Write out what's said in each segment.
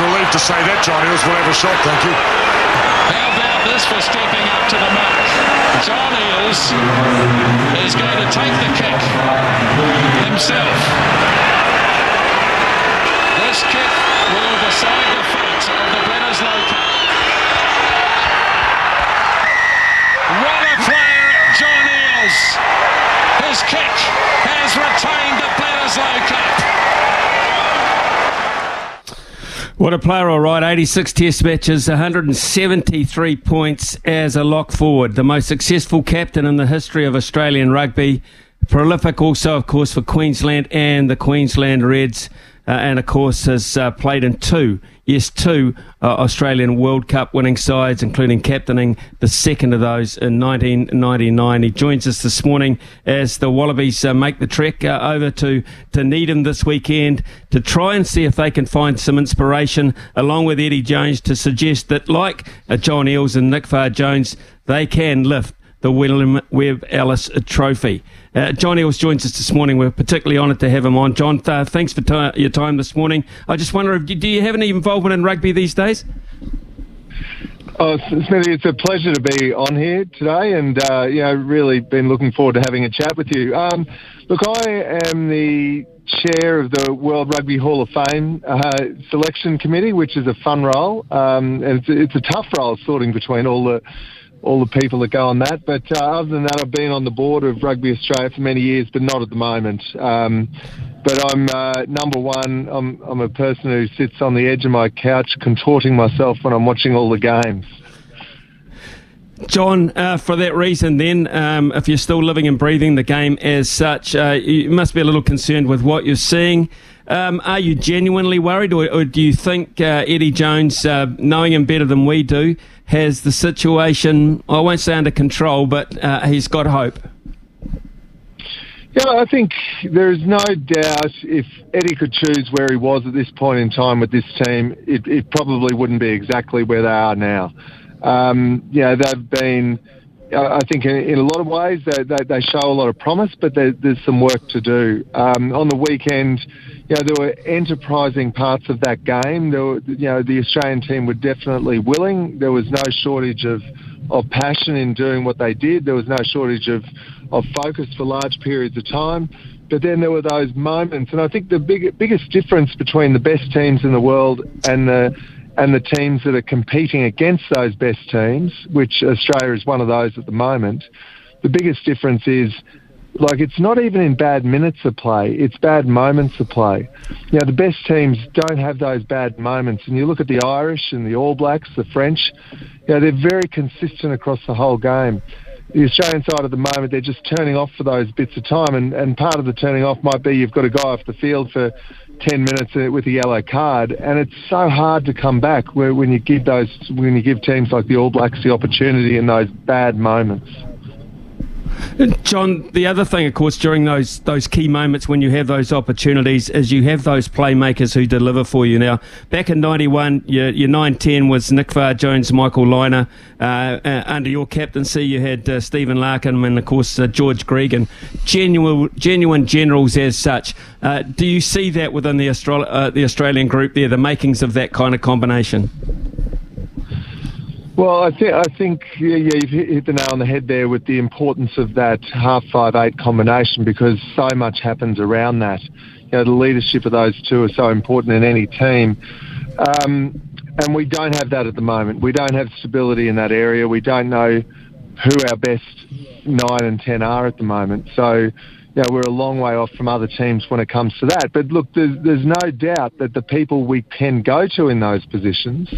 relieved to say that John Eales will have shot, thank you. How about this for stepping up to the mark? John Eales is going to take the kick himself. This kick will decide What a player, all right. 86 test matches, 173 points as a lock forward. The most successful captain in the history of Australian rugby. Prolific also, of course, for Queensland and the Queensland Reds uh, and of course has uh, played in two, yes, two uh, Australian World Cup winning sides, including captaining the second of those in 1999. He joins us this morning as the Wallabies uh, make the trek uh, over to, to Dunedin this weekend to try and see if they can find some inspiration, along with Eddie Jones, to suggest that, like uh, John Eales and Nick Farr-Jones, they can lift the William Webb Ellis Trophy. Uh, John Eales joins us this morning. We're particularly honoured to have him on. John, uh, thanks for t- your time this morning. I just wonder, if, do you have any involvement in rugby these days? Oh, Smithy, it's a pleasure to be on here today, and uh, you know, really been looking forward to having a chat with you. Um, look, I am the chair of the World Rugby Hall of Fame uh, selection committee, which is a fun role. Um, and it's, it's a tough role, sorting between all the all the people that go on that. But uh, other than that, I've been on the board of Rugby Australia for many years, but not at the moment. Um, but I'm uh, number one. I'm, I'm a person who sits on the edge of my couch, contorting myself when I'm watching all the games. John, uh, for that reason, then, um, if you're still living and breathing the game as such, uh, you must be a little concerned with what you're seeing. Um, are you genuinely worried, or, or do you think uh, Eddie Jones, uh, knowing him better than we do, has the situation, I won't say under control, but uh, he's got hope? Yeah, I think there is no doubt if Eddie could choose where he was at this point in time with this team, it, it probably wouldn't be exactly where they are now. Um, you know, they've been, I think, in, a lot of ways, they, they, they, show a lot of promise, but there, there's some work to do. Um, on the weekend, you know, there were enterprising parts of that game. There were, you know, the Australian team were definitely willing. There was no shortage of, of passion in doing what they did. There was no shortage of, of focus for large periods of time. But then there were those moments, and I think the big, biggest difference between the best teams in the world and the and the teams that are competing against those best teams, which Australia is one of those at the moment, the biggest difference is like it's not even in bad minutes of play, it's bad moments of play. You know, the best teams don't have those bad moments. And you look at the Irish and the All Blacks, the French, you know, they're very consistent across the whole game. The Australian side at the moment, they're just turning off for those bits of time. And, and part of the turning off might be you've got a guy off the field for 10 minutes uh, with a yellow card, and it's so hard to come back when you give those when you give teams like the All Blacks the opportunity in those bad moments. John, the other thing, of course, during those those key moments when you have those opportunities, is you have those playmakers who deliver for you. Now, back in '91, your, your 9-10 was Nick Farr-Jones, Michael Lynagh. Uh, uh, under your captaincy, you had uh, Stephen Larkham and, of course, uh, George Gregan. Genuine, genuine generals as such. Uh, do you see that within the, Austral- uh, the Australian group there, the makings of that kind of combination? Well, I think I think yeah, yeah, you've hit the nail on the head there with the importance of that half five eight combination because so much happens around that. You know, the leadership of those two are so important in any team. Um, and we don't have that at the moment. We don't have stability in that area. We don't know who our best nine and ten are at the moment. So you know, we're a long way off from other teams when it comes to that. But look, there's, there's no doubt that the people we can go to in those positions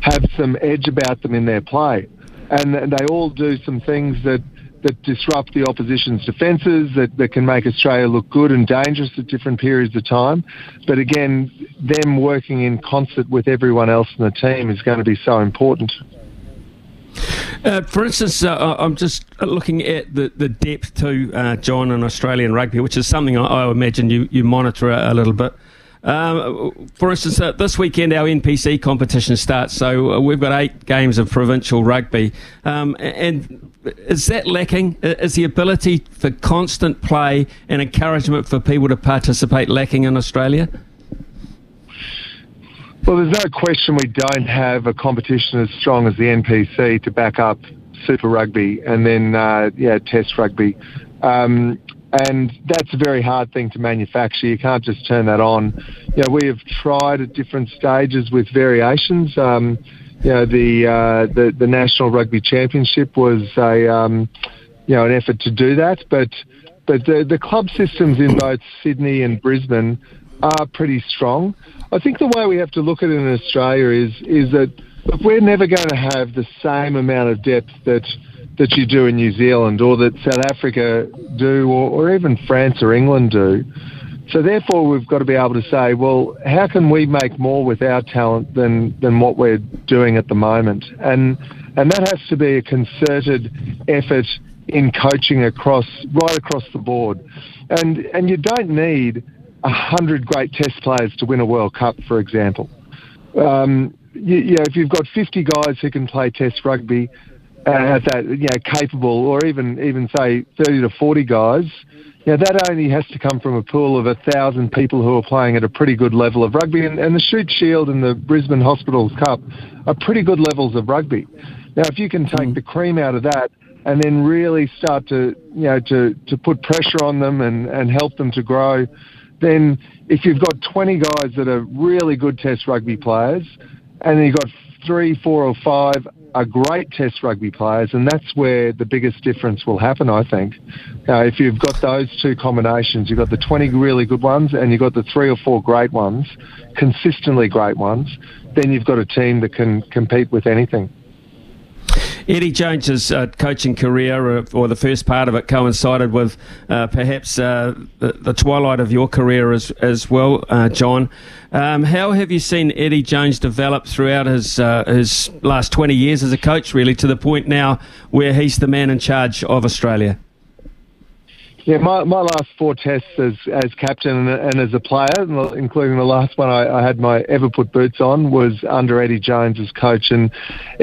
have some edge about them in their play. And they all do some things that, that disrupt the opposition's defences, that, that can make Australia look good and dangerous at different periods of time. But again, them working in concert with everyone else in the team is going to be so important. Uh, for instance, uh, I'm just looking at the, the depth to uh, John in Australian rugby, which is something I, I imagine you, you monitor a, a little bit. Um, for instance, uh, this weekend our NPC competition starts, so uh, we've got eight games of provincial rugby. Um, and is that lacking? Is the ability for constant play and encouragement for people to participate lacking in Australia? Well, there's no question we don't have a competition as strong as the NPC to back up Super Rugby and then, uh, yeah, Test Rugby. Um, and that's a very hard thing to manufacture. You can't just turn that on. You know, we have tried at different stages with variations. Um, you know, the, uh, the the National Rugby Championship was a um, you know an effort to do that, but but the, the club systems in both Sydney and Brisbane are pretty strong. I think the way we have to look at it in Australia is is that we're never going to have the same amount of depth that that you do in New Zealand or that South Africa do or, or even France or England do. So therefore, we've got to be able to say, well, how can we make more with our talent than, than what we're doing at the moment? And and that has to be a concerted effort in coaching across right across the board. And and you don't need a hundred great Test players to win a World Cup, for example. Um, you, you know, if you've got 50 guys who can play Test rugby, uh, at that, you know, capable, or even even say 30 to 40 guys, you know, that only has to come from a pool of a thousand people who are playing at a pretty good level of rugby. And, and the Shute Shield and the Brisbane Hospitals Cup are pretty good levels of rugby. Now, if you can take mm. the cream out of that and then really start to, you know, to, to put pressure on them and, and help them to grow, then if you've got 20 guys that are really good Test rugby players, and then you've got three, four, or five are great Test rugby players, and that's where the biggest difference will happen, I think. Uh, if you've got those two combinations, you've got the 20 really good ones and you've got the three or four great ones, consistently great ones, then you've got a team that can compete with anything. Eddie Jones's uh, coaching career, or, or, the first part of it, coincided with uh, perhaps uh, the, the, twilight of your career as as well, uh, John. Um, how have you seen Eddie Jones develop throughout his uh, his last twenty years as a coach, really, to the point now where he's the man in charge of Australia? Yeah, my, my last four tests as, as captain and, and as a player, including the last one I, I had my ever put boots on, was under Eddie Jones as coach. And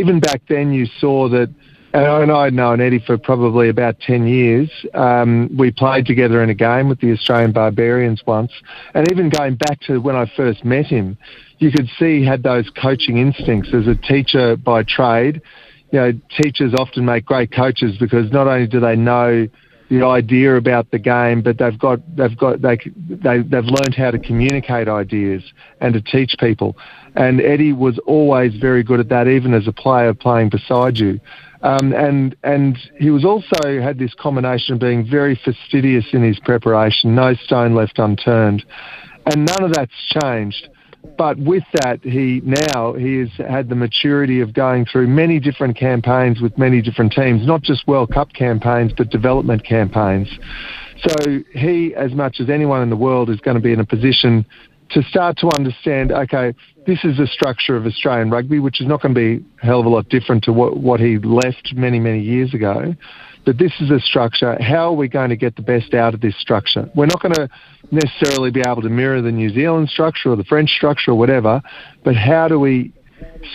even back then, you saw that, and I had known Eddie for probably about 10 years. Um, we played together in a game with the Australian Barbarians once. And even going back to when I first met him, you could see he had those coaching instincts as a teacher by trade. You know, teachers often make great coaches because not only do they know the idea about the game, but they've got they've got they they they've learned how to communicate ideas and to teach people. And Eddie was always very good at that, even as a player playing beside you. Um, and and he was also had this combination of being very fastidious in his preparation, no stone left unturned, and none of that's changed. But with that, he now he has had the maturity of going through many different campaigns with many different teams, not just World Cup campaigns, but development campaigns. So he, as much as anyone in the world, is going to be in a position to start to understand, okay, this is the structure of Australian rugby, which is not going to be a hell of a lot different to what, what he left many, many years ago. But this is a structure. How are we going to get the best out of this structure? We're not going to necessarily be able to mirror the New Zealand structure or the French structure or whatever, but how do we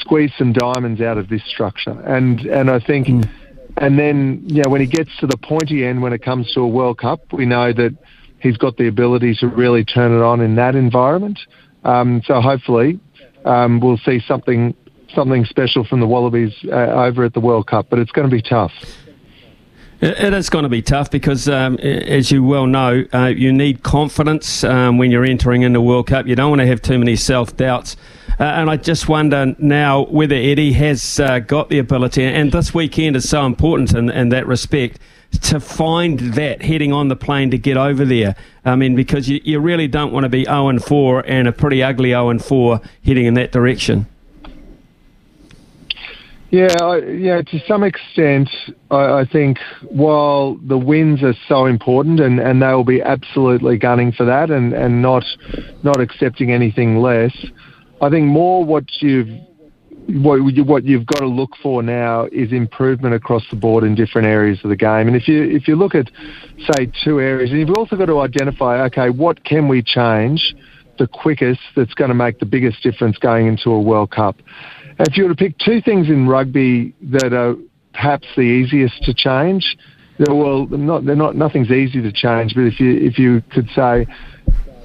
squeeze some diamonds out of this structure? And and I think, mm. and then you know when he gets to the pointy end when it comes to a World Cup, we know that he's got the ability to really turn it on in that environment. Um, so hopefully, um, we'll see something something special from the Wallabies uh, over at the World Cup, but it's going to be tough. It is going to be tough because, um, as you well know, uh, you need confidence um, when you're entering into World Cup. You don't want to have too many self doubts. Uh, and I just wonder now whether Eddie has uh, got the ability, and this weekend is so important in, in that respect, to find that heading on the plane to get over there. I mean, because you, you really don't want to be 0 and 4 and a pretty ugly 0 and 4 heading in that direction. Yeah, I, yeah. To some extent, I, I, think while the wins are so important, and, and they will be absolutely gunning for that, and, and not not accepting anything less. I think more what you've what, what you've got to look for now is improvement across the board in different areas of the game. And if you if you look at say two areas, and you've also got to identify, okay, what can we change the quickest that's going to make the biggest difference going into a World Cup. If you were to pick two things in rugby that are perhaps the easiest to change, well, not, they're not. Nothing's easy to change, but if you if you could say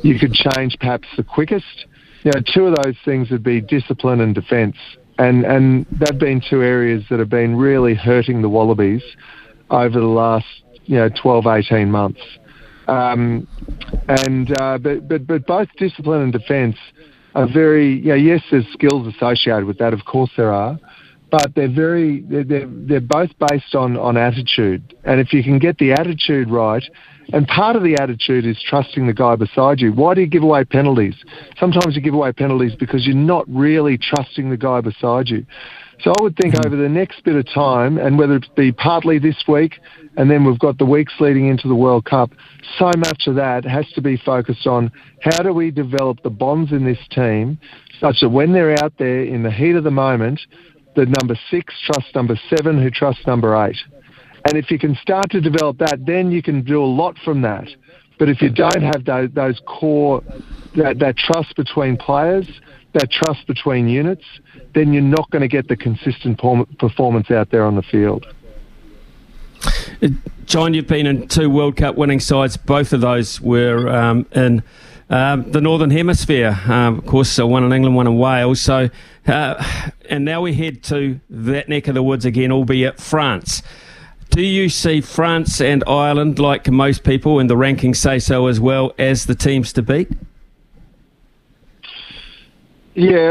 you could change perhaps the quickest, you know, two of those things would be discipline and defence. And, and they've been two areas that have been really hurting the Wallabies over the last you know 12, 18 months. Um, and uh, but, but but both discipline and defence are very yeah yes there's skills associated with that of course there are, but they're very they're, they're both based on on attitude and if you can get the attitude right and part of the attitude is trusting the guy beside you. Why do you give away penalties? Sometimes you give away penalties because you're not really trusting the guy beside you. So I would think over the next bit of time, and whether it be partly this week, and then we've got the weeks leading into the World Cup, so much of that has to be focused on how do we develop the bonds in this team such that when they're out there in the heat of the moment, the number six trusts number seven who trusts number eight. And if you can start to develop that, then you can do a lot from that. But if you don't have those, those core, that, that trust between players, that trust between units, then you're not going to get the consistent performance out there on the field. John, you've been in two World Cup winning sides. Both of those were um, in um, the Northern Hemisphere. Um, of course, uh, one in England, one in Wales. So, uh, and now we head to that neck of the woods again, albeit France. Do you see France and Ireland, like most people in the rankings say so as well, as the teams to beat? Yeah,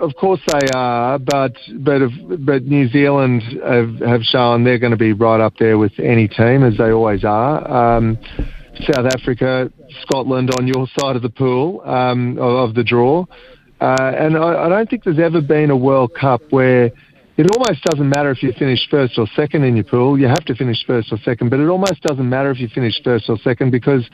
of, course they are, but but but New Zealand have, have shown they're going to be right up there with any team as they always are. Um, South Africa, Scotland on your side of the pool um, of, of, the draw, uh, and I, I don't think there's ever been a World Cup where it almost doesn't matter if you finish first or second in your pool. You have to finish first or second, but it almost doesn't matter if you finish first or second because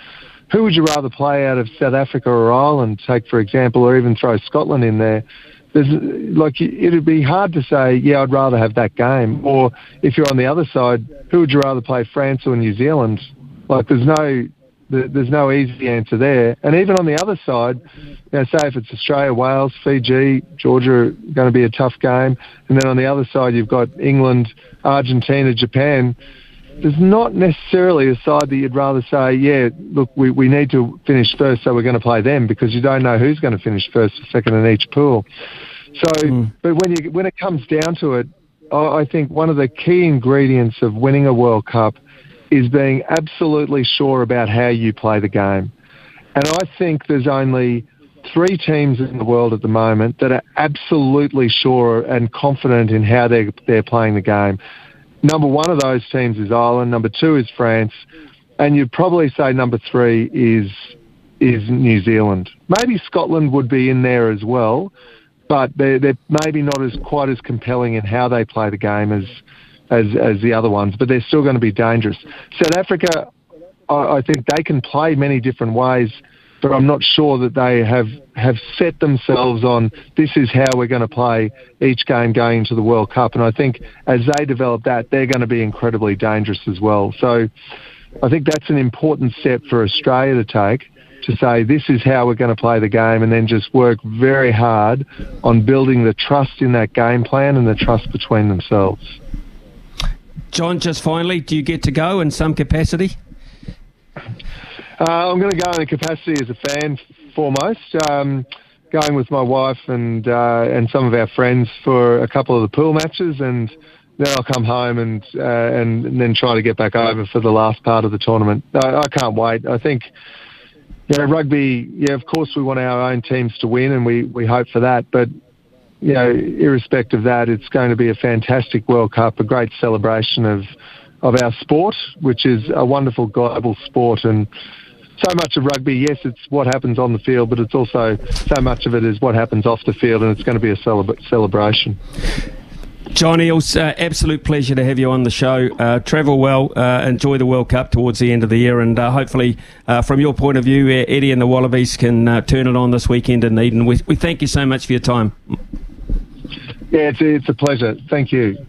who would you rather play out of South Africa or Ireland, take for example, or even throw Scotland in there? There's, like it'd be hard to say, yeah, I'd rather have that game. Or if you're on the other side, who would you rather play, France or New Zealand? Like there's no there's no easy answer there. And even on the other side, you know, say if it's Australia, Wales, Fiji, Georgia, going to be a tough game, and then on the other side you've got England, Argentina, Japan there's not necessarily a side that you'd rather say, yeah, look, we, we need to finish first, so we're going to play them because you don't know who's going to finish first or second in each pool. So, mm. but when you when it comes down to it, I think one of the key ingredients of winning a World Cup is being absolutely sure about how you play the game. And I think there's only three teams in the world at the moment that are absolutely sure and confident in how they're, they're playing the game number one of those teams is Ireland. Number two is France, and you'd probably say number three is is New Zealand. Maybe Scotland would be in there as well, but they're, they're maybe not as quite as compelling in how they play the game as as as the other ones. But they're still going to be dangerous. South Africa, I, I think they can play many different ways but I'm not sure that they have, have set themselves on this is how we're going to play each game going into the World Cup. And I think as they develop that, they're going to be incredibly dangerous as well. So I think that's an important step for Australia to take to say this is how we're going to play the game and then just work very hard on building the trust in that game plan and the trust between themselves. John, just finally, do you get to go in some capacity? Uh, I'm going to go in a capacity as a fan foremost. Um, going with my wife and uh, and some of our friends for a couple of the pool matches, and then I'll come home and uh, and, and, then try to get back over for the last part of the tournament. I, I can't wait. I think. Yeah, rugby. Yeah, of course we want our own teams to win, and we, we hope for that. But you know, irrespective of that, it's going to be a fantastic World Cup, a great celebration of of our sport, which is a wonderful global sport, and so much of rugby, yes, it's what happens on the field, but it's also so much of it is what happens off the field, and it's going to be a celebra- celebration. John Eales, uh, absolute pleasure to have you on the show. Uh, travel well, uh, enjoy the World Cup towards the end of the year, and uh, hopefully, uh, from your point of view, uh, Eddie and the Wallabies can turn it on this weekend in Eden. We, we thank you so much for your time. Yeah, it's, it's a pleasure. Thank you.